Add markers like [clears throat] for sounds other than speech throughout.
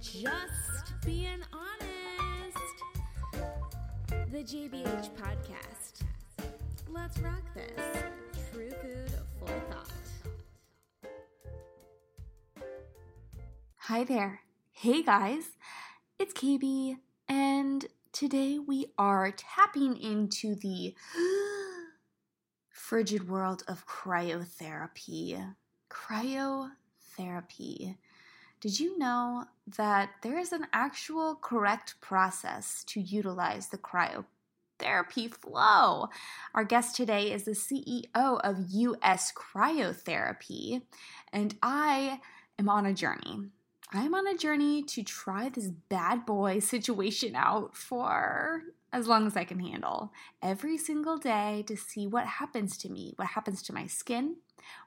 Just being honest. The JBH podcast. Let's rock this. True food for thought. Hi there. Hey guys, it's KB, and today we are tapping into the [gasps] frigid world of cryotherapy. Cryotherapy. Did you know that there is an actual correct process to utilize the cryotherapy flow? Our guest today is the CEO of US Cryotherapy, and I am on a journey. I'm on a journey to try this bad boy [laughs] situation out for as long as I can handle every single day to see what happens to me, what happens to my skin,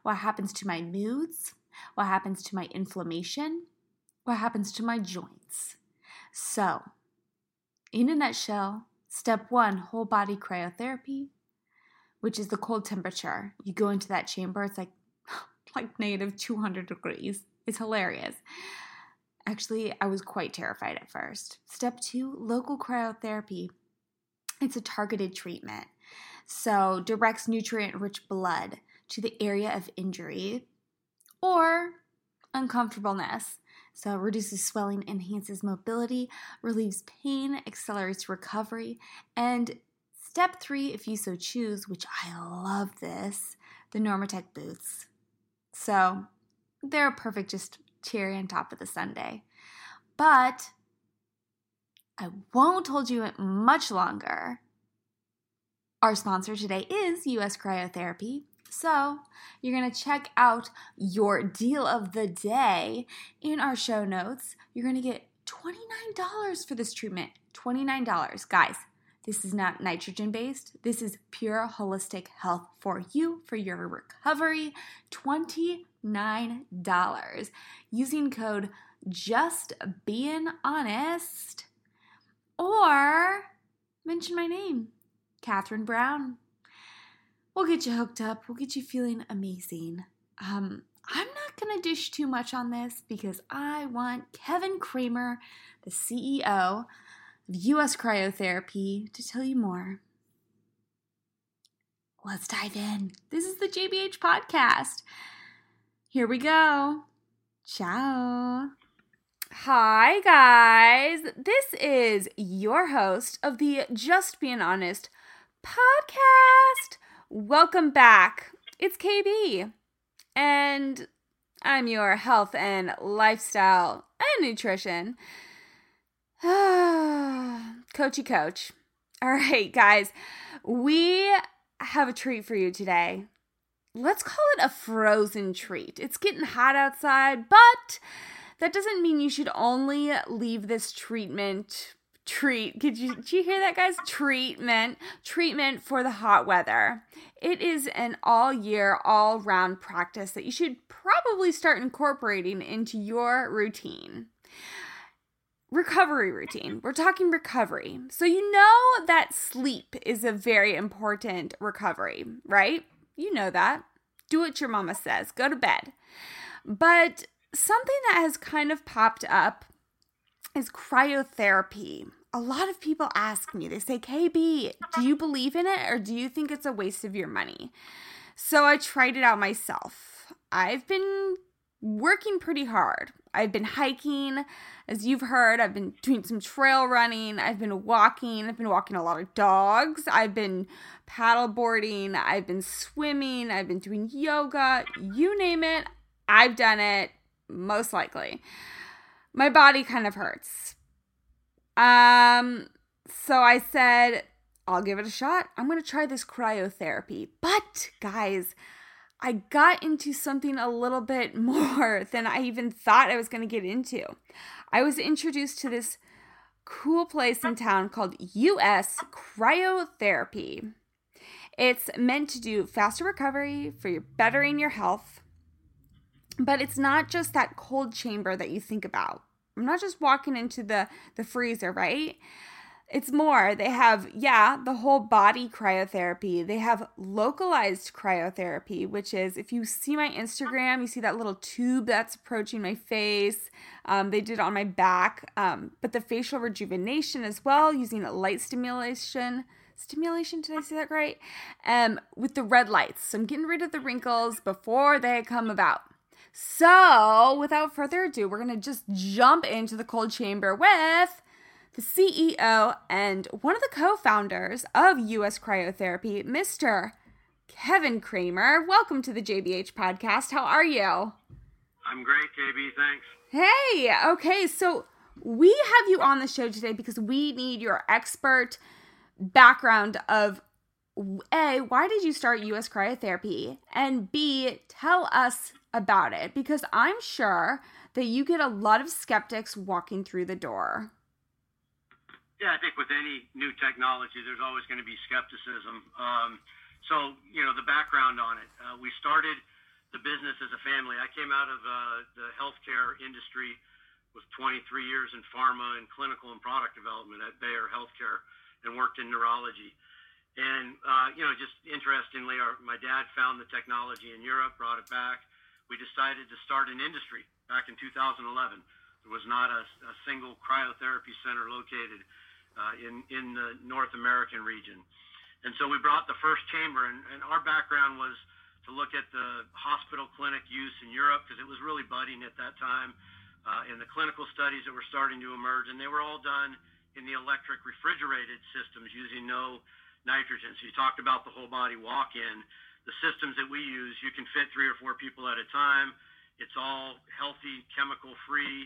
what happens to my moods, what happens to my inflammation, what happens to my joints. So, in a nutshell, step one whole body cryotherapy, which is the cold temperature. You go into that chamber, it's like, [laughs] like negative 200 degrees. It's hilarious. Actually, I was quite terrified at first. Step two local cryotherapy. It's a targeted treatment. So, directs nutrient rich blood to the area of injury or uncomfortableness. So, reduces swelling, enhances mobility, relieves pain, accelerates recovery. And step three, if you so choose, which I love this, the Normatec boots. So, they're perfect, just cherry on top of the sundae. But I won't hold you much longer. Our sponsor today is US Cryotherapy. So, you're going to check out your deal of the day in our show notes. You're going to get $29 for this treatment. $29. Guys, this is not nitrogen based. This is pure holistic health for you, for your recovery. $29. Using code just being honest or mention my name, Catherine Brown. We'll get you hooked up. We'll get you feeling amazing. Um, I'm not going to dish too much on this because I want Kevin Kramer, the CEO of US Cryotherapy, to tell you more. Let's dive in. This is the JBH podcast. Here we go. Ciao. Hi, guys. This is your host of the Just Being Honest podcast. Welcome back. It's KB, and I'm your health and lifestyle and nutrition [sighs] coachy coach. All right, guys, we have a treat for you today. Let's call it a frozen treat. It's getting hot outside, but that doesn't mean you should only leave this treatment treat. Did you, did you hear that, guys? Treatment. Treatment for the hot weather. It is an all year, all round practice that you should probably start incorporating into your routine. Recovery routine. We're talking recovery. So, you know that sleep is a very important recovery, right? You know that. Do what your mama says, go to bed. But something that has kind of popped up is cryotherapy. A lot of people ask me, they say, KB, do you believe in it or do you think it's a waste of your money? So I tried it out myself. I've been working pretty hard. I've been hiking, as you've heard, I've been doing some trail running, I've been walking, I've been walking a lot of dogs, I've been paddleboarding, I've been swimming, I've been doing yoga, you name it, I've done it most likely. My body kind of hurts. Um, so I said, I'll give it a shot. I'm going to try this cryotherapy. But, guys, I got into something a little bit [laughs] more than I even thought I was going to get into. I was introduced to this cool place in town called US Cryotherapy. It's meant to do faster recovery for your bettering your health but it's not just that cold chamber that you think about. I'm not just walking into the the freezer, right? It's more. They have, yeah, the whole body cryotherapy. They have localized cryotherapy, which is if you see my Instagram, you see that little tube that's approaching my face. Um, they did it on my back. Um, but the facial rejuvenation as well, using light stimulation. Stimulation, did I say that right? Um, with the red lights. So I'm getting rid of the wrinkles before they come about. So, without further ado, we're going to just jump into the cold chamber with the CEO and one of the co founders of US Cryotherapy, Mr. Kevin Kramer. Welcome to the JBH podcast. How are you? I'm great, KB. Thanks. Hey, okay. So, we have you on the show today because we need your expert background of A, why did you start US Cryotherapy? And B, tell us about it because I'm sure that you get a lot of skeptics walking through the door. Yeah, I think with any new technology, there's always going to be skepticism. Um, so, you know, the background on it. Uh, we started the business as a family. I came out of uh, the healthcare industry with 23 years in pharma and clinical and product development at Bayer Healthcare and worked in neurology. And, uh, you know, just interestingly, our, my dad found the technology in Europe, brought it back. We decided to start an industry back in 2011. There was not a, a single cryotherapy center located uh, in in the North American region. And so we brought the first chamber, and, and our background was to look at the hospital clinic use in Europe because it was really budding at that time, uh, in the clinical studies that were starting to emerge, and they were all done in the electric refrigerated systems using no nitrogen. So you talked about the whole body walk-in. The systems that we use, you can fit three or four people at a time. It's all healthy, chemical-free,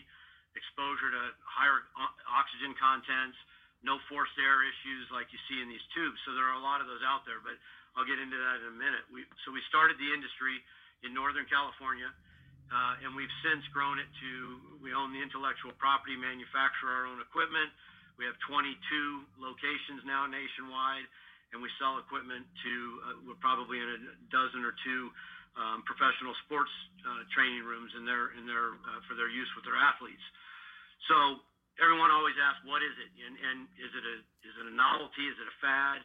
exposure to higher oxygen contents no forced air issues like you see in these tubes. So there are a lot of those out there, but I'll get into that in a minute. We, so we started the industry in Northern California, uh, and we've since grown it to we own the intellectual property, manufacture our own equipment. We have 22 locations now nationwide, and we sell equipment to uh, we're probably in a dozen or two um, professional sports uh, training rooms in their in their uh, for their use with their athletes. So everyone always asks, what is it? And, and is it a is it a novelty? Is it a fad?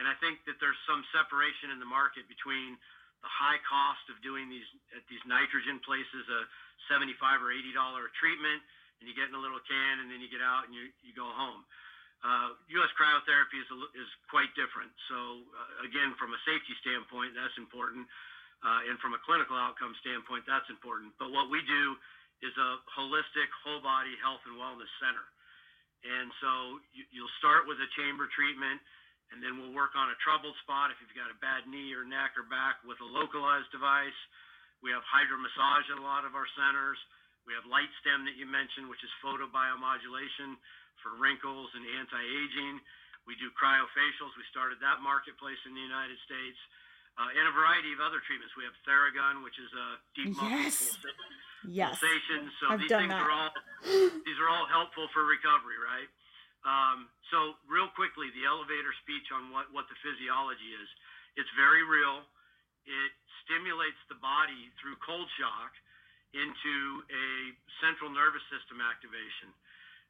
And I think that there's some separation in the market between the high cost of doing these at these nitrogen places, a 75 or 80 dollar treatment, and you get in a little can, and then you get out and you you go home. Uh, U.S. cryotherapy is, is quite different. So uh, again, from a safety standpoint, that's important, uh, and from a clinical outcome standpoint, that's important. But what we do is a holistic whole body health and wellness center. And so you, you'll start with a chamber treatment, and then we'll work on a troubled spot if you've got a bad knee or neck or back with a localized device. We have hydromassage at a lot of our centers. We have light stim that you mentioned, which is photobiomodulation for wrinkles and anti-aging. We do cryofacials. We started that marketplace in the United States. Uh, and a variety of other treatments. We have Theragun, which is a deep muscle yes. Yes. pulsations. So I've these done things that. are all [laughs] these are all helpful for recovery, right? Um, so real quickly, the elevator speech on what, what the physiology is. It's very real. It stimulates the body through cold shock into a central nervous system activation.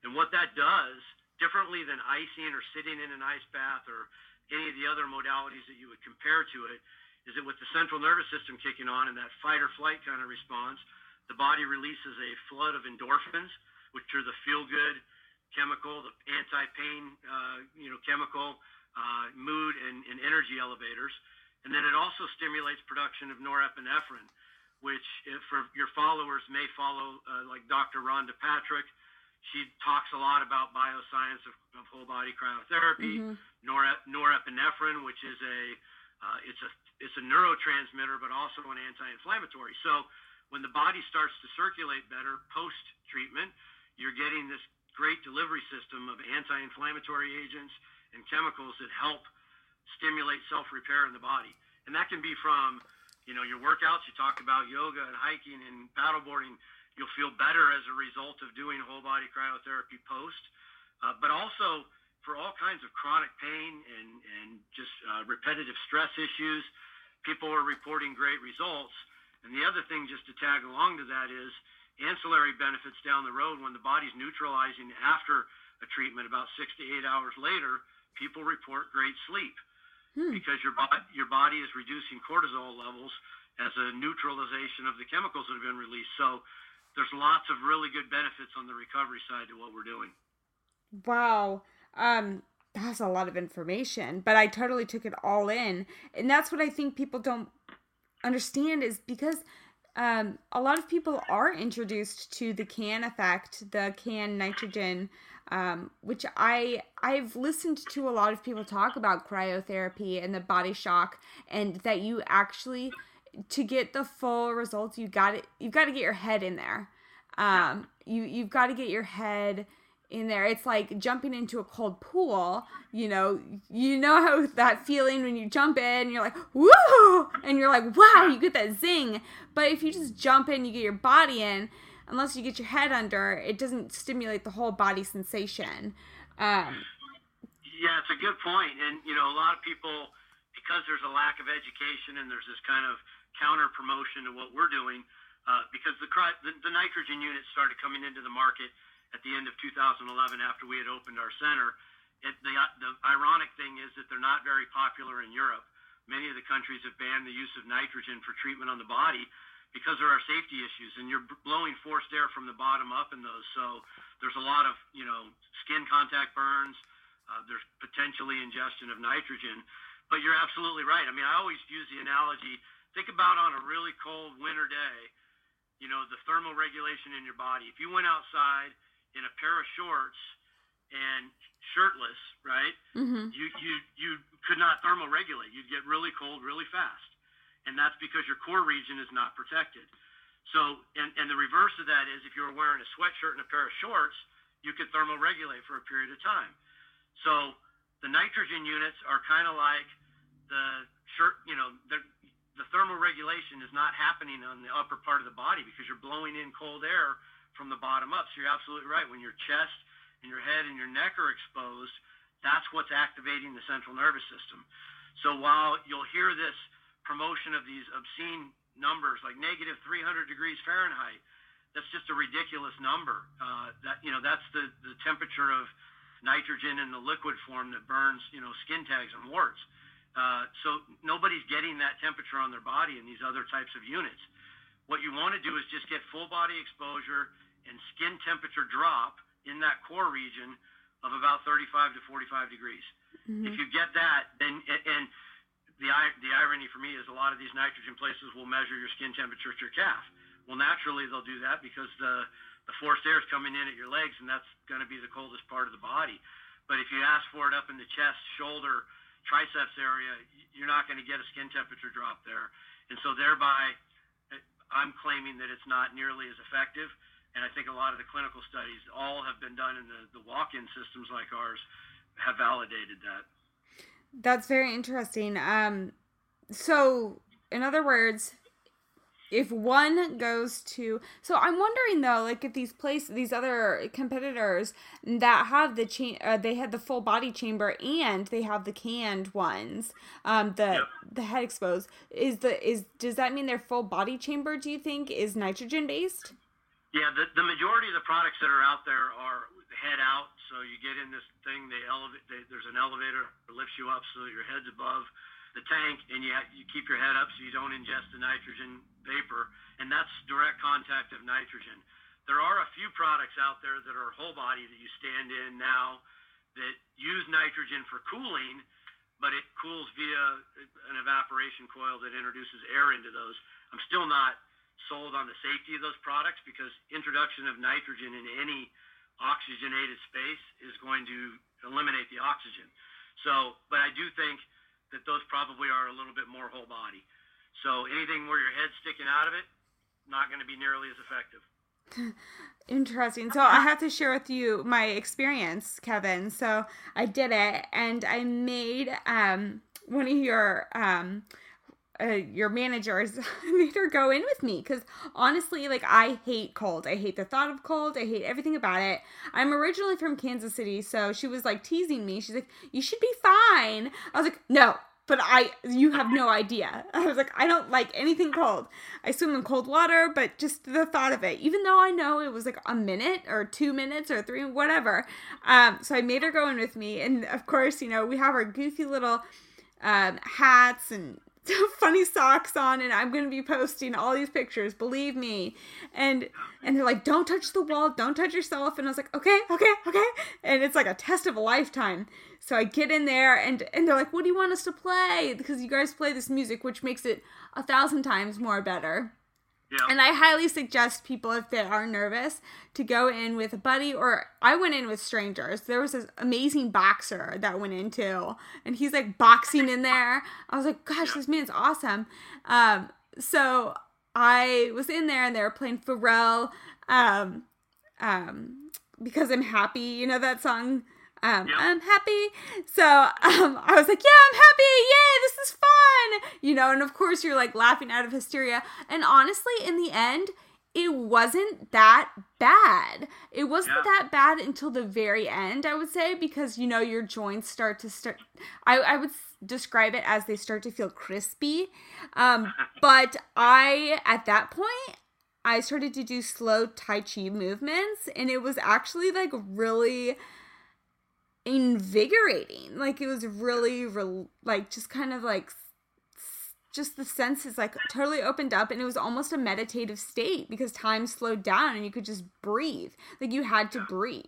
And what that does, differently than icing or sitting in an ice bath or any of the other modalities that you would compare to it, is that with the central nervous system kicking on and that fight or flight kind of response, the body releases a flood of endorphins, which are the feel-good chemical, the anti-pain, uh, you know, chemical, uh, mood and, and energy elevators. And then it also stimulates production of norepinephrine, which for your followers may follow, uh, like Dr. Rhonda Patrick. She talks a lot about bioscience of, of whole body cryotherapy, mm-hmm. Nore- norepinephrine, which is a uh, it's a it's a neurotransmitter, but also an anti-inflammatory. So when the body starts to circulate better post treatment, you're getting this great delivery system of anti inflammatory agents and chemicals that help stimulate self repair in the body. And that can be from, you know, your workouts. You talked about yoga and hiking and paddleboarding. You'll feel better as a result of doing whole body cryotherapy post, uh, but also for all kinds of chronic pain and, and just uh, repetitive stress issues. People are reporting great results. And the other thing, just to tag along to that, is ancillary benefits down the road when the body's neutralizing after a treatment about six to eight hours later, people report great sleep hmm. because your, bo- your body is reducing cortisol levels as a neutralization of the chemicals that have been released. So there's lots of really good benefits on the recovery side to what we're doing. Wow. Um, that's a lot of information, but I totally took it all in. And that's what I think people don't understand is because um, a lot of people are introduced to the can effect, the can nitrogen, um, which I I've listened to a lot of people talk about cryotherapy and the body shock, and that you actually to get the full results, you got it. You've got to get your head in there. Um, you you've got to get your head in there. It's like jumping into a cold pool. You know, you know how that feeling when you jump in, you're like, woo! And you're like, wow, you get that zing. But if you just jump in, you get your body in, unless you get your head under, it doesn't stimulate the whole body sensation. Um, yeah, it's a good. And, you know, a lot of people, because there's a lack of education and there's this kind of counter promotion to what we're doing, uh, because the, the, the nitrogen units started coming into the market at the end of 2011 after we had opened our center. It, the, the ironic thing is that they're not very popular in Europe. Many of the countries have banned the use of nitrogen for treatment on the body because there are safety issues, and you're blowing forced air from the bottom up in those. So there's a lot of you know skin contact burns. Uh, there's potentially ingestion of nitrogen, but you're absolutely right. I mean, I always use the analogy. Think about on a really cold winter day, you know, the thermal regulation in your body. If you went outside in a pair of shorts and shirtless, right? Mm-hmm. You you you could not thermoregulate. You'd get really cold really fast, and that's because your core region is not protected. So, and and the reverse of that is if you were wearing a sweatshirt and a pair of shorts, you could thermoregulate for a period of time. So, the nitrogen units are kind of like the shirt. You know, the the thermoregulation is not happening on the upper part of the body because you're blowing in cold air from the bottom up. So you're absolutely right. When your chest and your head and your neck are exposed, that's what's activating the central nervous system. So while you'll hear this promotion of these obscene numbers like negative 300 degrees Fahrenheit, that's just a ridiculous number. Uh, that you know that's the the temperature of nitrogen in the liquid form that burns you know skin tags and warts. Uh, so nobody's getting that temperature on their body in these other types of units. What you want to do is just get full body exposure and skin temperature drop in that core region of about 35 to 45 degrees. Mm-hmm. If you get that, then and the the irony for me is a lot of these nitrogen places will measure your skin temperature at your calf. Well, naturally they'll do that because the the forced air is coming in at your legs, and that's going to be the coldest part of the body. But if you ask for it up in the chest, shoulder, triceps area, you're not going to get a skin temperature drop there, and so thereby I'm claiming that it's not nearly as effective. And I think a lot of the clinical studies, all have been done in the, the walk in systems like ours, have validated that. That's very interesting. Um, so, in other words, if one goes to so i'm wondering though like if these place these other competitors that have the chain uh, they have the full body chamber and they have the canned ones um the yep. the head exposed is the is does that mean their full body chamber do you think is nitrogen based yeah the, the majority of the products that are out there are head out so you get in this thing they elevate they, there's an elevator that lifts you up so your head's above the tank and you, you keep your head up so you don't ingest the nitrogen vapor, and that's direct contact of nitrogen. There are a few products out there that are whole body that you stand in now that use nitrogen for cooling, but it cools via an evaporation coil that introduces air into those. I'm still not sold on the safety of those products because introduction of nitrogen in any oxygenated space is going to eliminate the oxygen. So, but I do think that those probably are a little bit more whole body. So anything where your head's sticking out of it, not going to be nearly as effective. [laughs] Interesting. So I have to share with you my experience, Kevin. So I did it, and I made um, one of your um, uh, your managers [laughs] made her go in with me because honestly, like I hate cold. I hate the thought of cold. I hate everything about it. I'm originally from Kansas City, so she was like teasing me. She's like, "You should be fine." I was like, "No, but I you have no idea. [laughs] I was like, I don't like anything cold. I swim in cold water, but just the thought of it, even though I know it was like a minute or two minutes or three, whatever. Um, so I made her go in with me, and of course, you know, we have our goofy little um, hats and [laughs] funny socks on and I'm going to be posting all these pictures, believe me. And and they're like, "Don't touch the wall, don't touch yourself." And I was like, "Okay, okay, okay." And it's like a test of a lifetime. So I get in there and and they're like, "What do you want us to play?" Because you guys play this music which makes it a thousand times more better. Yeah. And I highly suggest people, if they are nervous, to go in with a buddy or I went in with strangers. There was this amazing boxer that went in too, and he's like boxing in there. I was like, gosh, this man's awesome. Um, so I was in there and they were playing Pharrell, um, um, because I'm happy. You know that song um, yep. I'm happy. So um, I was like, yeah, I'm happy. Yay, this is fun. You know, and of course you're like laughing out of hysteria. And honestly, in the end, it wasn't that bad. It wasn't yeah. that bad until the very end, I would say, because you know your joints start to start. I, I would describe it as they start to feel crispy. Um, [laughs] but I, at that point, I started to do slow Tai Chi movements, and it was actually like really invigorating. Like it was really re- like just kind of like just the senses like totally opened up and it was almost a meditative state because time slowed down and you could just breathe. Like you had to breathe.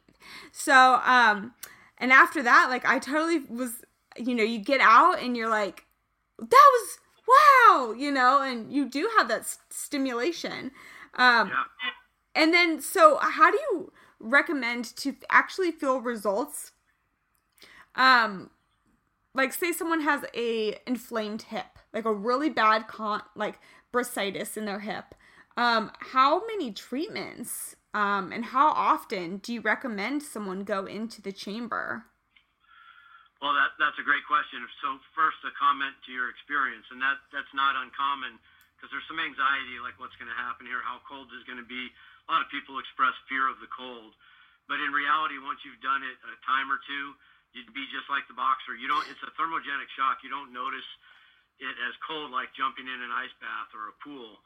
So um and after that like I totally was you know, you get out and you're like that was wow, you know, and you do have that stimulation. Um yeah. and then so how do you recommend to actually feel results um like say someone has a inflamed hip like a really bad con like bursitis in their hip. Um how many treatments um and how often do you recommend someone go into the chamber? Well that that's a great question. So first a comment to your experience and that that's not uncommon because there's some anxiety like what's going to happen here how cold is going to be. A lot of people express fear of the cold. But in reality once you've done it a time or two you'd be just like the boxer. You don't. It's a thermogenic shock. You don't notice it as cold like jumping in an ice bath or a pool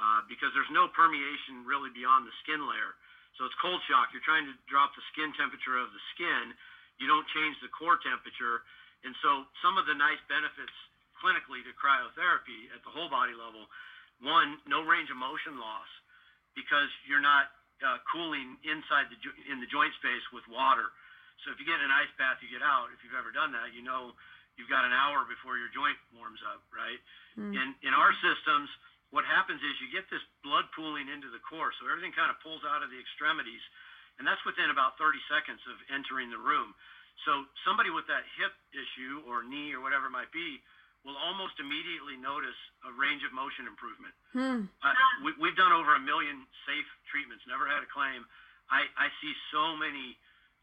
uh, because there's no permeation really beyond the skin layer. So it's cold shock. You're trying to drop the skin temperature of the skin. You don't change the core temperature. And so some of the nice benefits clinically to cryotherapy at the whole body level, one, no range of motion loss because you're not uh, cooling inside the in the joint space with water. So if you get in an ice bath, you get out. If you've ever done that, you know you've got an hour before your joint warms up, right? Mm. In in our systems, what happens is you get this blood pooling into the core, so everything kind of pulls out of the extremities, and that's within about 30 seconds of entering the room. So somebody with that hip issue or knee or whatever it might be will almost immediately notice a range of motion improvement. Hmm. Uh, we, we've done over a million safe treatments, never had a claim. I, I see so many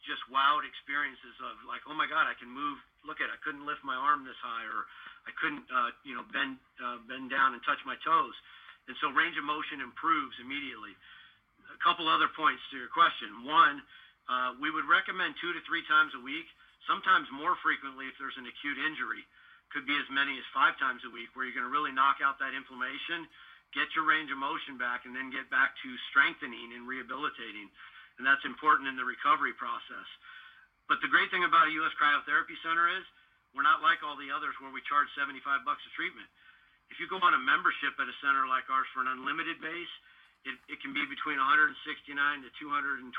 just wowed experiences of like, oh my God, I can move. Look at. I couldn't lift my arm this high, or I couldn't, uh, you know, bend uh, bend down and touch my toes. And so range of motion improves immediately. A couple other points to your question. One, uh, we would recommend two to three times a week, sometimes more frequently if there's an acute injury. Could be as many as five times a week, where you're going to really knock out that inflammation, get your range of motion back, and then get back to strengthening and rehabilitating and that's important in the recovery process. But the great thing about a U.S. Cryotherapy Center is we're not like all the others where we charge 75 bucks a treatment. If you go on a membership at a center like ours for an unlimited base, it, it can be between 169 to 229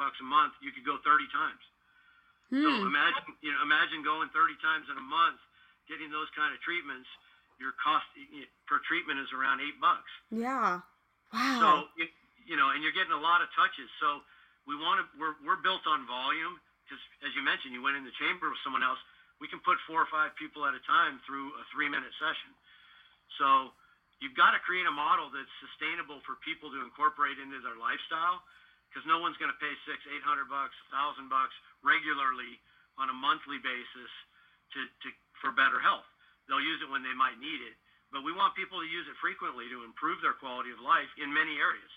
bucks a month. You could go 30 times. Hmm. So imagine, you know, imagine going 30 times in a month, getting those kind of treatments. Your cost per treatment is around eight bucks. Yeah. Wow. So, you know, and you're getting a lot of touches. So we want to we're, we're built on volume. Because as you mentioned you went in the chamber with someone else we can put four or five people at a time through a three minute session. So you've got to create a model that's sustainable for people to incorporate into their lifestyle because no one's going to pay six eight hundred bucks a thousand bucks regularly on a monthly basis to, to for better health. They'll use it when they might need it but we want people to use it frequently to improve their quality of life in many areas.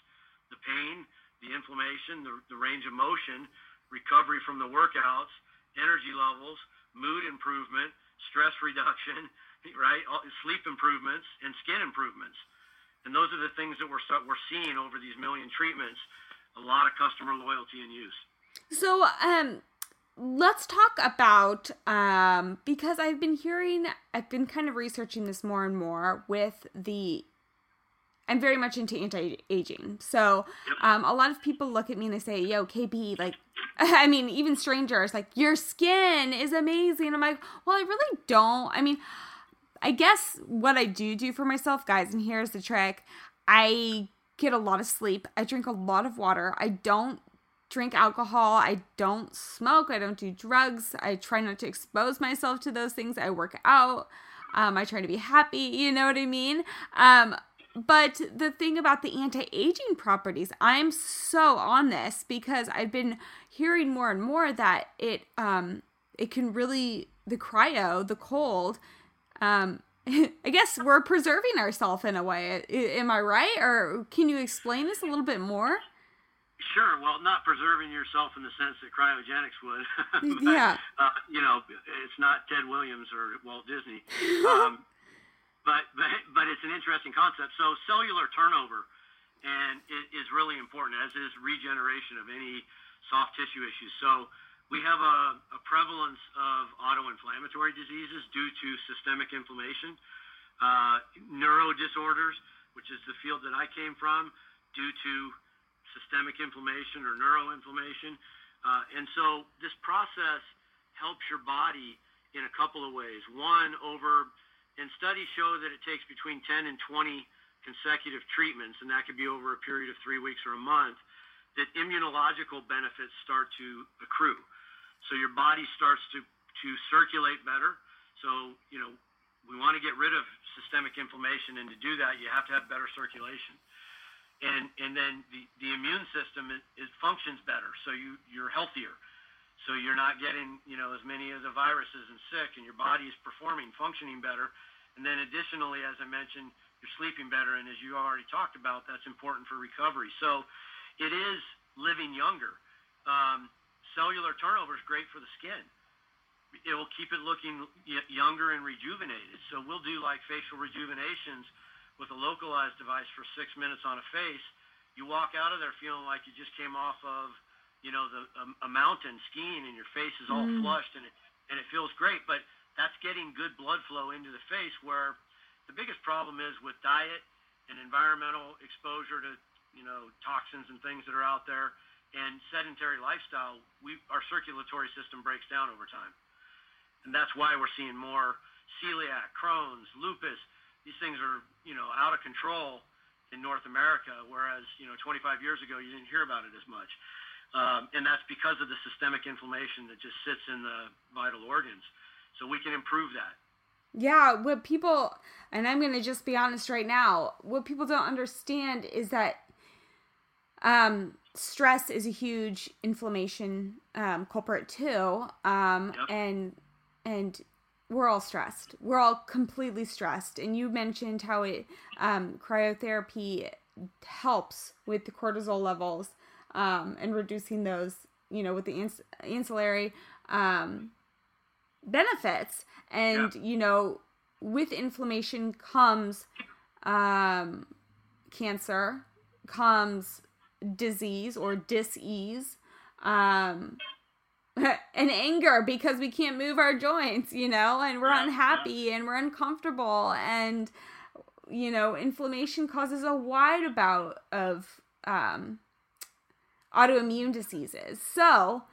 The pain the inflammation, the, the range of motion, recovery from the workouts, energy levels, mood improvement, stress reduction, [laughs] right? Sleep improvements and skin improvements. And those are the things that we're we're seeing over these million treatments. A lot of customer loyalty and use. So, um, let's talk about um, because I've been hearing, I've been kind of researching this more and more with the. I'm very much into anti-aging, so um, a lot of people look at me and they say, "Yo, KB, like [laughs] I mean, even strangers, like, your skin is amazing. I'm like, well, I really don't. I mean, I guess what I do do for myself, guys, and here's the trick I get a lot of sleep. I drink a lot of water. I don't drink alcohol. I don't smoke. I don't do drugs. I try not to expose myself to those things. I work out. Um, I try to be happy. You know what I mean? Um, but the thing about the anti-aging properties, I'm so on this because I've been hearing more and more that it um it can really the cryo, the cold, um [laughs] I guess we're preserving ourselves in a way. Am I right? Or can you explain this a little bit more? Sure. Well, not preserving yourself in the sense that cryogenics would. [laughs] but, yeah. Uh, you know, it's not Ted Williams or Walt Disney. Um, but, but but it's an interesting concept. So cellular turnover, and it is really important, as is regeneration of any soft tissue issues. So we have a, a prevalence of autoinflammatory diseases due to systemic inflammation, uh, neuro disorders, which is the field that I came from, due to systemic inflammation or neuroinflammation. Uh, and so this process helps your body in a couple of ways. One, over and studies show that it takes between 10 and 20 consecutive treatments, and that could be over a period of three weeks or a month, that immunological benefits start to accrue. So your body starts to, to circulate better. So, you know, we want to get rid of systemic inflammation, and to do that, you have to have better circulation. And, and then the, the immune system it, it functions better, so you, you're healthier so you're not getting you know as many of the viruses and sick and your body is performing functioning better. And then additionally as i mentioned you're sleeping better. And as you already talked about that's important for recovery. So it is living younger. Um, cellular turnover is great for the skin. It will keep it looking younger and rejuvenated. So we'll do like facial rejuvenations with a localized device for six minutes on a face. You walk out of there feeling like you just came off of you know, the um, a mountain skiing and your face is all mm. flushed and it and it feels great. But that's getting good blood flow into the face. Where the biggest problem is with diet and environmental exposure to you know toxins and things that are out there and sedentary lifestyle, we our circulatory system breaks down over time, and that's why we're seeing more celiac, Crohn's, lupus. These things are you know out of control in North America, whereas you know 25 years ago you didn't hear about it as much. Um, and that's because of the systemic inflammation that just sits in the vital organs. So we can improve that. Yeah, what people, and I'm going to just be honest right now, what people don't understand is that um, stress is a huge inflammation um, culprit too. Um, yep. And, and, we're all stressed. We're all completely stressed. And you mentioned how it um, cryotherapy helps with the cortisol levels um, and reducing those, you know, with the ans- ancillary um, benefits. And, yeah. you know, with inflammation comes um, cancer, comes disease or disease, um, [laughs] and anger because we can't move our joints, you know, and we're yeah, unhappy yeah. and we're uncomfortable. And, you know, inflammation causes a wide about of um, autoimmune diseases. So,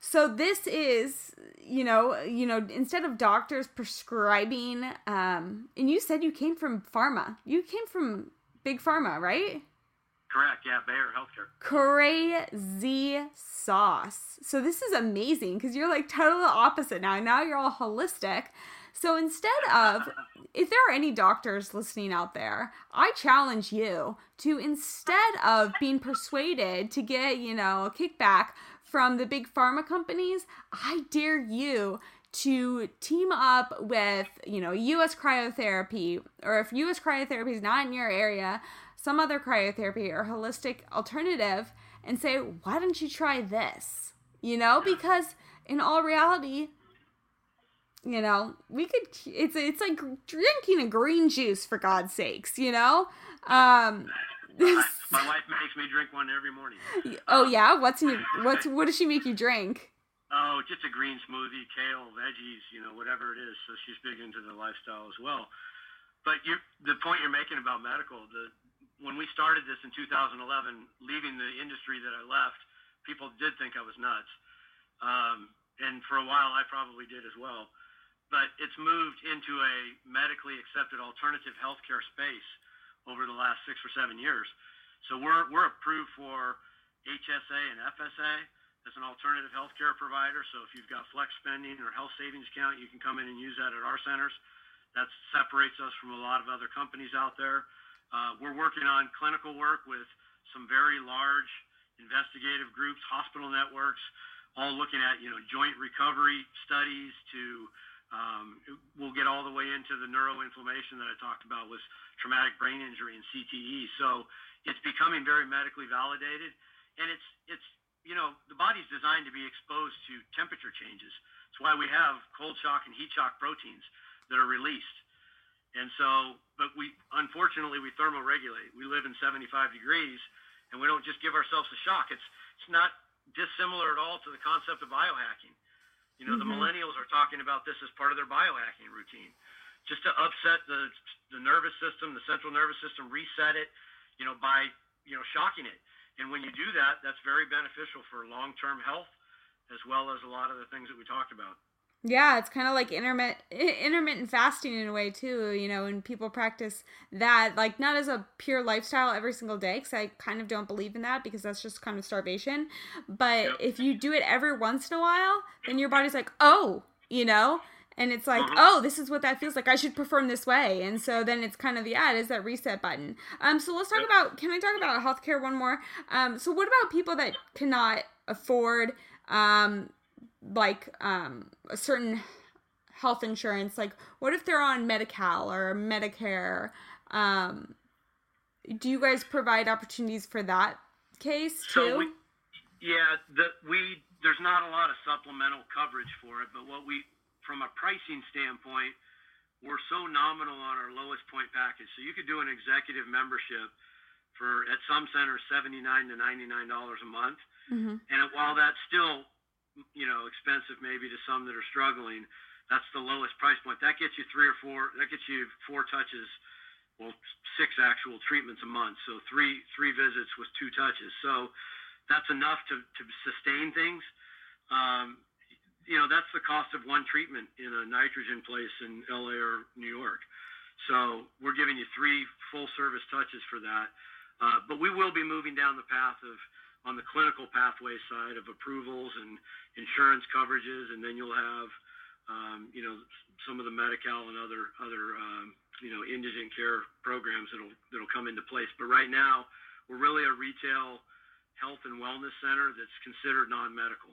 so this is, you know, you know, instead of doctors prescribing, um, and you said you came from pharma. You came from big pharma, right? Correct. Yeah, Bayer Healthcare. Crazy sauce. So this is amazing because you're like total opposite now. Now you're all holistic. So instead of, if there are any doctors listening out there, I challenge you to instead of being persuaded to get, you know, a kickback from the big pharma companies, I dare you to team up with, you know, US cryotherapy, or if US cryotherapy is not in your area, some other cryotherapy or holistic alternative, and say, why don't you try this? You know, because in all reality, you know, we could. It's it's like drinking a green juice for God's sakes, you know. Um, [laughs] my wife makes me drink one every morning. Oh yeah, what's in your, what's what does she make you drink? Oh, just a green smoothie, kale, veggies, you know, whatever it is. So she's big into the lifestyle as well. But you, the point you're making about medical, the when we started this in 2011, leaving the industry that I left, people did think I was nuts. Um, and for a while, I probably did as well. But it's moved into a medically accepted alternative healthcare space over the last six or seven years. So we're, we're approved for HSA and FSA as an alternative healthcare provider. So if you've got flex spending or health savings account, you can come in and use that at our centers. That separates us from a lot of other companies out there. Uh, we're working on clinical work with some very large investigative groups, hospital networks, all looking at you know joint recovery studies. To um, we'll get all the way into the neuroinflammation that I talked about with traumatic brain injury and CTE. So it's becoming very medically validated, and it's it's you know the body's designed to be exposed to temperature changes. That's why we have cold shock and heat shock proteins that are released. And so, but we unfortunately we thermoregulate. We live in 75 degrees, and we don't just give ourselves a shock. It's it's not dissimilar at all to the concept of biohacking. You know, mm-hmm. the millennials are talking about this as part of their biohacking routine, just to upset the the nervous system, the central nervous system, reset it. You know, by you know shocking it. And when you do that, that's very beneficial for long-term health, as well as a lot of the things that we talked about. Yeah, it's kind of like intermittent intermittent fasting in a way too, you know, and people practice that like not as a pure lifestyle every single day cuz I kind of don't believe in that because that's just kind of starvation. But yep. if you do it every once in a while, then your body's like, "Oh, you know, and it's like, uh-huh. oh, this is what that feels like. I should perform this way. And so then it's kind of the ad is that reset button. Um, so let's talk yep. about. Can I talk about healthcare one more? Um, so what about people that cannot afford um like um a certain health insurance like what if they're on Medi-Cal or medicare? Um do you guys provide opportunities for that case too? so we, yeah the, we there's not a lot of supplemental coverage for it but what we from a pricing standpoint we're so nominal on our lowest point package. So you could do an executive membership for at some centers 79 to 99 dollars a month. Mm-hmm. and while that's still you know, expensive maybe to some that are struggling. That's the lowest price point. That gets you three or four. That gets you four touches, well, six actual treatments a month. So three three visits with two touches. So that's enough to to sustain things. Um, you know, that's the cost of one treatment in a nitrogen place in LA or New York. So we're giving you three full service touches for that. Uh, but we will be moving down the path of on the clinical pathway side of approvals and insurance coverages, and then you'll have, um, you know, some of the Medi-Cal and other other um, you know indigent care programs that'll that'll come into place. But right now, we're really a retail health and wellness center that's considered non-medical.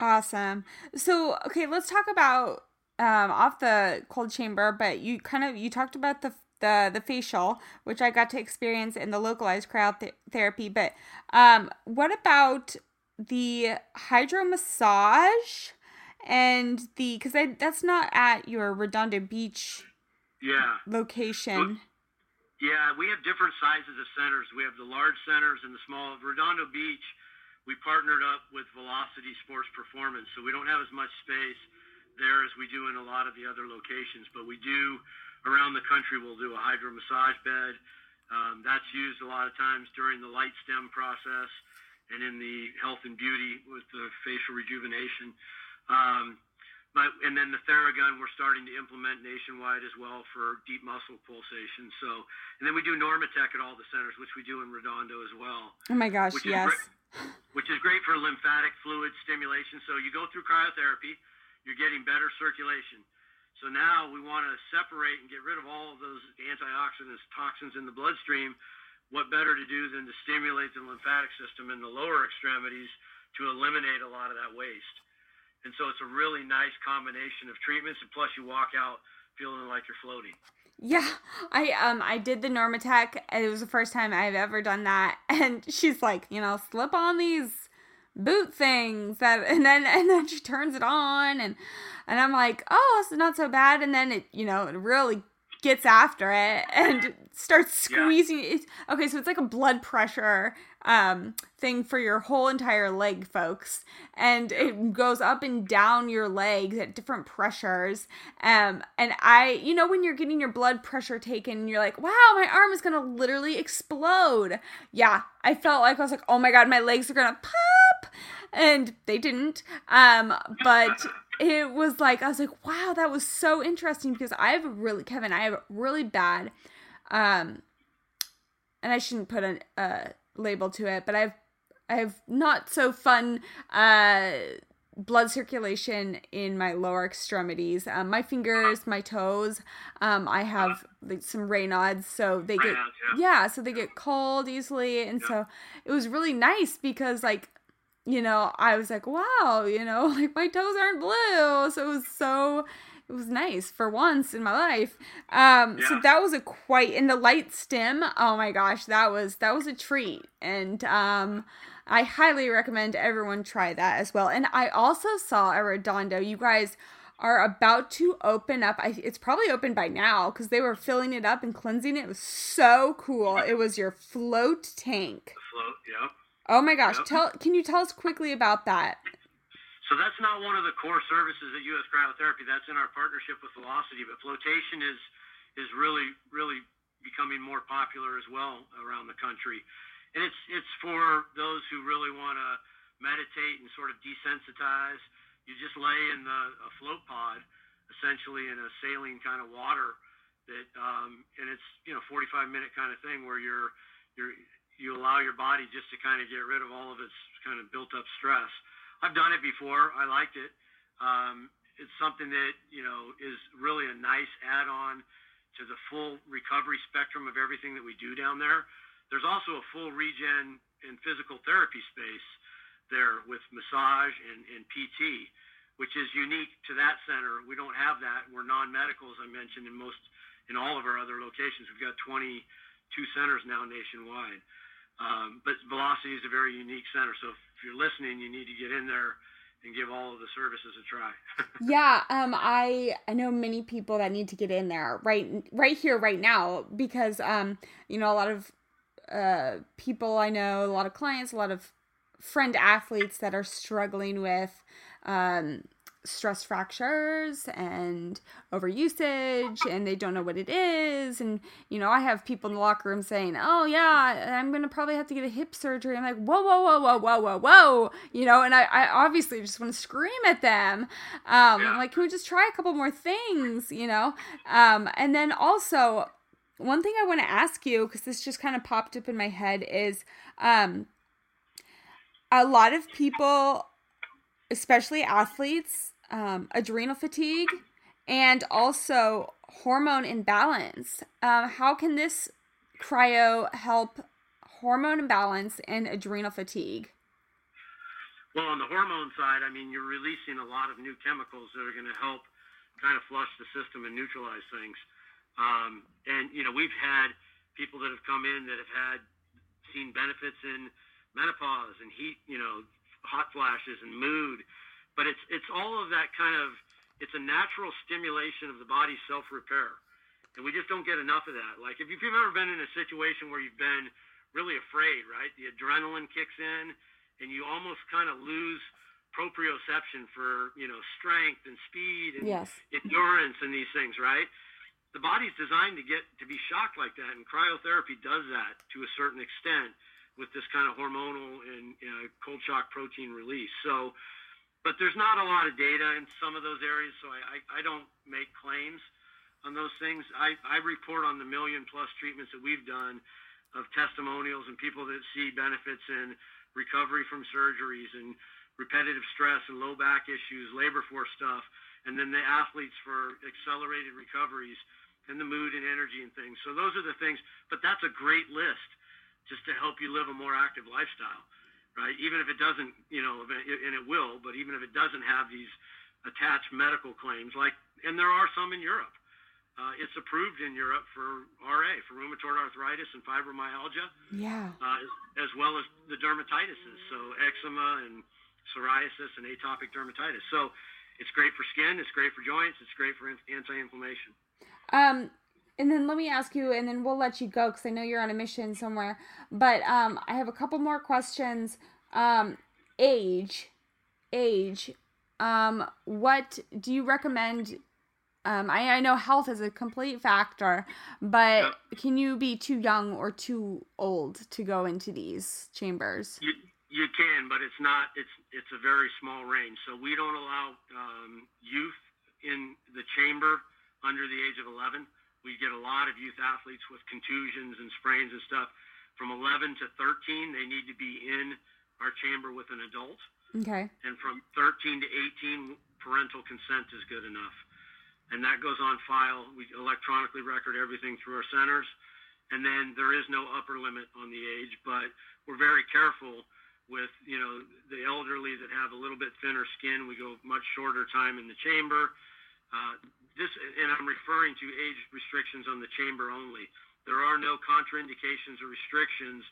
Awesome. So, okay, let's talk about um, off the cold chamber, but you kind of you talked about the the the facial, which I got to experience in the localized cryotherapy. But um, what about the hydro massage and the because that's not at your Redondo Beach yeah location. yeah, we have different sizes of centers. We have the large centers and the small. Redondo Beach, we partnered up with Velocity Sports Performance, so we don't have as much space there as we do in a lot of the other locations, but we do around the country we'll do a hydro massage bed. Um, that's used a lot of times during the light stim process and in the health and beauty with the facial rejuvenation. Um, but and then the Theragun we're starting to implement nationwide as well for deep muscle pulsation. So and then we do Normatec at all the centers, which we do in Redondo as well. Oh my gosh, yes. which is great for lymphatic fluid stimulation. So you go through cryotherapy, you're getting better circulation. So now we want to separate and get rid of all of those antioxidants, toxins in the bloodstream. What better to do than to stimulate the lymphatic system in the lower extremities to eliminate a lot of that waste? And so it's a really nice combination of treatments, and plus you walk out feeling like you're floating. Yeah, I um I did the Normatec. It was the first time I've ever done that, [laughs] and she's like, you know, slip on these boot things that [laughs] and then and then she turns it on and and I'm like, oh, this is not so bad. And then it, you know, it really gets after it and starts [laughs] squeezing yeah. it. Okay, so it's like a blood pressure um thing for your whole entire leg, folks. And it goes up and down your legs at different pressures. Um and I, you know when you're getting your blood pressure taken you're like, "Wow, my arm is going to literally explode." Yeah, I felt like I was like, "Oh my god, my legs are going to pop." And they didn't. Um but it was like I was like, wow, that was so interesting because I have really Kevin, I have really bad um and I shouldn't put a, a label to it, but I've I have not so fun uh blood circulation in my lower extremities um, my fingers my toes um, i have like some raynaud's so they get yeah so they get cold easily and so it was really nice because like you know, I was like, wow, you know, [laughs] like my toes aren't blue. So it was so it was nice for once in my life. Um yeah. so that was a quite in the light stim. Oh my gosh, that was that was a treat. And um I highly recommend everyone try that as well. And I also saw a Redondo. You guys are about to open up. I, it's probably open by now because they were filling it up and cleansing it. It was so cool. It was your float tank. Float, yeah. Oh my gosh! Yep. Tell can you tell us quickly about that? So that's not one of the core services at U.S. Cryotherapy. That's in our partnership with Velocity. But flotation is is really really becoming more popular as well around the country, and it's it's for those who really want to meditate and sort of desensitize. You just lay in the a float pod, essentially in a saline kind of water that, um, and it's you know 45 minute kind of thing where you're you're you allow your body just to kind of get rid of all of its kind of built up stress. I've done it before. I liked it. Um, it's something that you know is really a nice add-on to the full recovery spectrum of everything that we do down there. There's also a full regen and physical therapy space there with massage and, and PT, which is unique to that center. We don't have that. We're non-medical, as I mentioned, in most in all of our other locations. We've got 22 centers now nationwide. Um, but Velocity is a very unique center. So if you're listening, you need to get in there and give all of the services a try. [laughs] yeah, um, I I know many people that need to get in there right right here right now because um, you know, a lot of uh people I know, a lot of clients, a lot of friend athletes that are struggling with um stress fractures and overusage and they don't know what it is. And you know i have people in the locker room saying oh yeah i'm gonna probably have to get a hip surgery. I'm like whoa whoa whoa whoa whoa whoa whoa you know and i, I obviously just want to scream at them. Um yeah. like can we just try a couple more things? you know? Um and then also one thing i want to ask you because this just kind of popped up in my head is um a lot of people especially athletes um, adrenal fatigue and also hormone imbalance. Um, how can this cryo help hormone imbalance and adrenal fatigue? Well, on the hormone side, I mean, you're releasing a lot of new chemicals that are going to help kind of flush the system and neutralize things. Um, and, you know, we've had people that have come in that have had seen benefits in menopause and heat, you know, hot flashes and mood but it's it's all of that kind of it's a natural stimulation of the body's self repair, and we just don't get enough of that. Like if you've ever been in a situation where you've been really afraid, right? The adrenaline kicks in, and you almost kind of lose proprioception for you know strength and speed and yes. endurance and these things, right? The body's designed to get to be shocked like that, and cryotherapy does that to a certain extent with this kind of hormonal and uh, cold shock protein release. So but there's not a lot of data in some of those areas, so I, I, I don't make claims on those things. I, I report on the million plus treatments that we've done of testimonials and people that see benefits in recovery from surgeries and repetitive stress and low back issues, labor force stuff, and then the athletes for accelerated recoveries and the mood and energy and things. So those are the things, but that's a great list just to help you live a more active lifestyle right? Even if it doesn't, you know, and it will, but even if it doesn't have these attached medical claims, like, and there are some in Europe, uh, it's approved in Europe for RA, for rheumatoid arthritis and fibromyalgia. Yeah. Uh, as, as, well as the dermatitises, so eczema and psoriasis and atopic dermatitis. So it's great for skin, it's great for joints, it's great for anti-inflammation. Um, and then let me ask you, and then we'll let you go because I know you're on a mission somewhere. But um, I have a couple more questions. Um, age, age. Um, what do you recommend um, I, I know health is a complete factor, but yep. can you be too young or too old to go into these chambers? You, you can, but it's not. It's it's a very small range. So we don't allow um, youth in the chamber under the age of 11. We get a lot of youth athletes with contusions and sprains and stuff. From 11 to 13, they need to be in our chamber with an adult. Okay. And from 13 to 18, parental consent is good enough and that goes on file. We electronically record everything through our centers, and then there is no upper limit on the age, but we're very careful with you know the elderly that have a little bit thinner skin. We go much shorter time in the chamber. Uh, this, and I'm referring to age restrictions on the chamber only. There are no contraindications or restrictions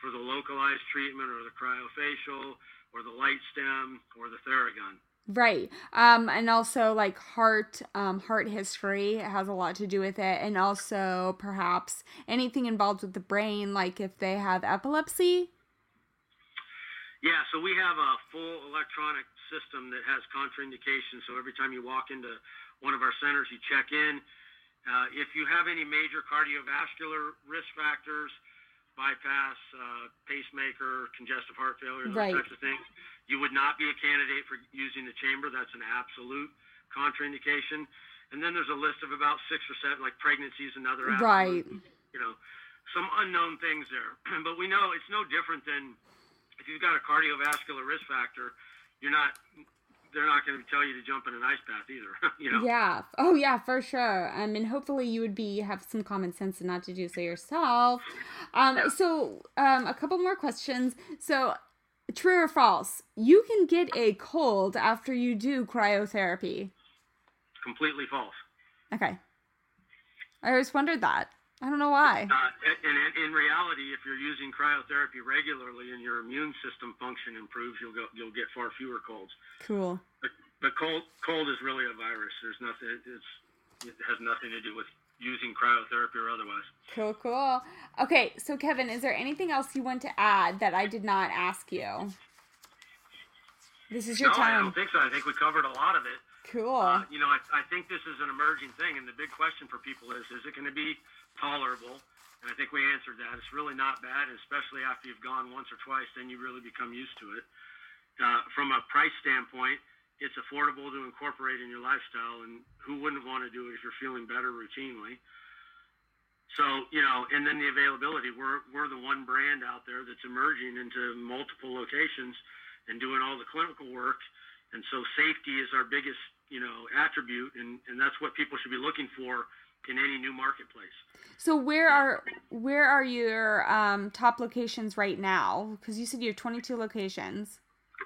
for the localized treatment or the cryofacial or the light stim or the Theragun. Right. Um, and also like heart, um, heart history has a lot to do with it. And also perhaps anything involved with the brain, like if they have epilepsy. Yeah, so we have a full electronic system that has contraindications. So every time you walk into one of our centers, you check in. Uh, if you have any major cardiovascular risk factors, bypass, uh, pacemaker, congestive heart failure, those right. types of things, you would not be a candidate for using the chamber. That's an absolute contraindication. And then there's a list of about six or seven, like pregnancies and other, right? You know, some unknown things there. [clears throat] but we know it's no different than if you've got a cardiovascular risk factor, you're not they're not going to tell you to jump in an ice bath either. [laughs] you know. Yeah. Oh yeah, for sure. I mean, hopefully you would be have some common sense and not to do so yourself. Um. Yeah. So, um, a couple more questions. So, True or false? You can get a cold after you do cryotherapy. Completely false. Okay. I always wondered that. I don't know why. Uh, and in, in reality, if you're using cryotherapy regularly and your immune system function improves, you'll go you'll get far fewer colds. Cool. But, but cold cold is really a virus. There's nothing. It's it has nothing to do with using cryotherapy or otherwise. Cool, cool. Okay, so Kevin, is there anything else you want to add that I did not ask you? This is your no, time. I don't think so. I think we covered a lot of it. Cool. Uh, you know, I, I think this is an emerging thing, and the big question for people is: Is it going to be tolerable? And I think we answered that. It's really not bad, especially after you've gone once or twice, then you really become used to it. Uh, from a price standpoint, it's affordable to incorporate in your lifestyle, and who wouldn't want to do it if you're feeling better routinely? So, you know, and then the availability. We're, we're the one brand out there that's emerging into multiple locations and doing all the clinical work. And so safety is our biggest, you know, attribute, and, and that's what people should be looking for in any new marketplace. So where are where are your um, top locations right now? Because you said you have 22 locations.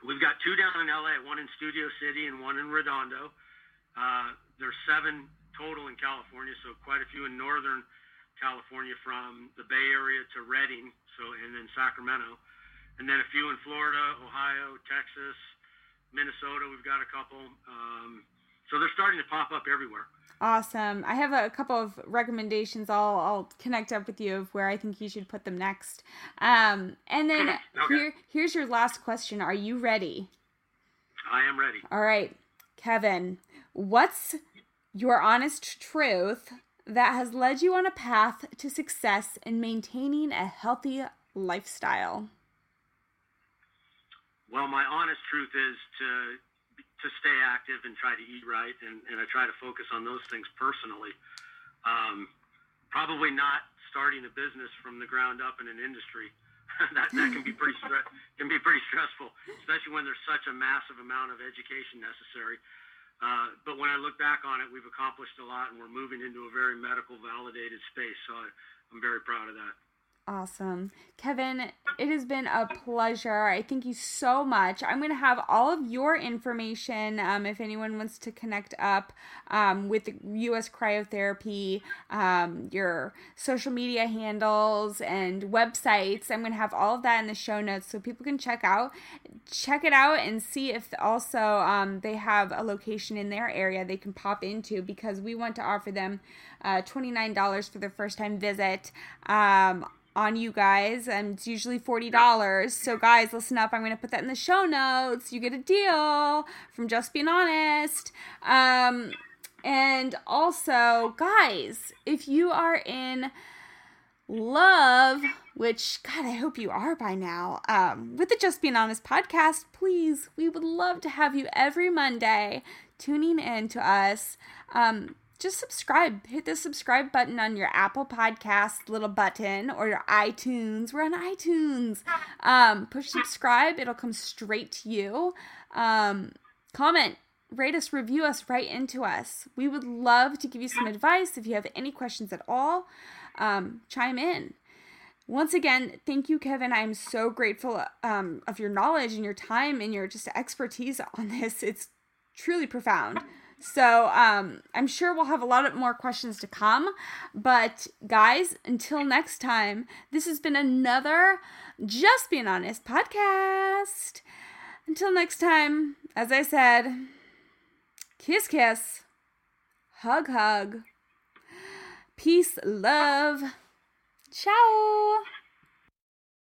We've got two down in LA, one in Studio City and one in Redondo. Uh, there's seven total in California, so quite a few in Northern California from the Bay Area to Redding, so and then Sacramento, and then a few in Florida, Ohio, Texas, Minnesota. We've got a couple. Um, so they're starting to pop up everywhere. Awesome. I have a couple of recommendations. I'll I'll connect up with you of where I think you should put them next. Um, and then okay. here here's your last question. Are you ready? I am ready. All right, Kevin. What's your honest truth that has led you on a path to success in maintaining a healthy lifestyle? Well, my honest truth is to to stay active and try to eat right, and, and I try to focus on those things personally. Um, probably not starting a business from the ground up in an industry. [laughs] that that can be pretty stre- can be pretty stressful, especially when there's such a massive amount of education necessary. Uh, but when I look back on it, we've accomplished a lot, and we're moving into a very medical validated space. So I, I'm very proud of that. Awesome. Kevin, it has been a pleasure. I thank you so much. I'm going to have all of your information um, if anyone wants to connect up um, with U.S. Cryotherapy, um, your social media handles and websites. I'm going to have all of that in the show notes so people can check out, check it out, and see if also um, they have a location in their area they can pop into because we want to offer them uh, $29 for their first time visit. On you guys, and it's usually forty dollars. So guys, listen up. I'm gonna put that in the show notes. You get a deal from Just Being Honest. Um, and also, guys, if you are in love, which God, I hope you are by now, um, with the Just Being Honest podcast, please, we would love to have you every Monday tuning in to us. Um, just subscribe. Hit the subscribe button on your Apple Podcast little button or your iTunes. We're on iTunes. Um, push subscribe. It'll come straight to you. Um, comment, rate us, review us right into us. We would love to give you some advice. If you have any questions at all, um, chime in. Once again, thank you, Kevin. I'm so grateful um, of your knowledge and your time and your just expertise on this. It's truly profound. So um, I'm sure we'll have a lot of more questions to come. But guys, until next time, this has been another Just Being Honest podcast. Until next time, as I said, kiss, kiss, hug, hug, peace, love. Ciao.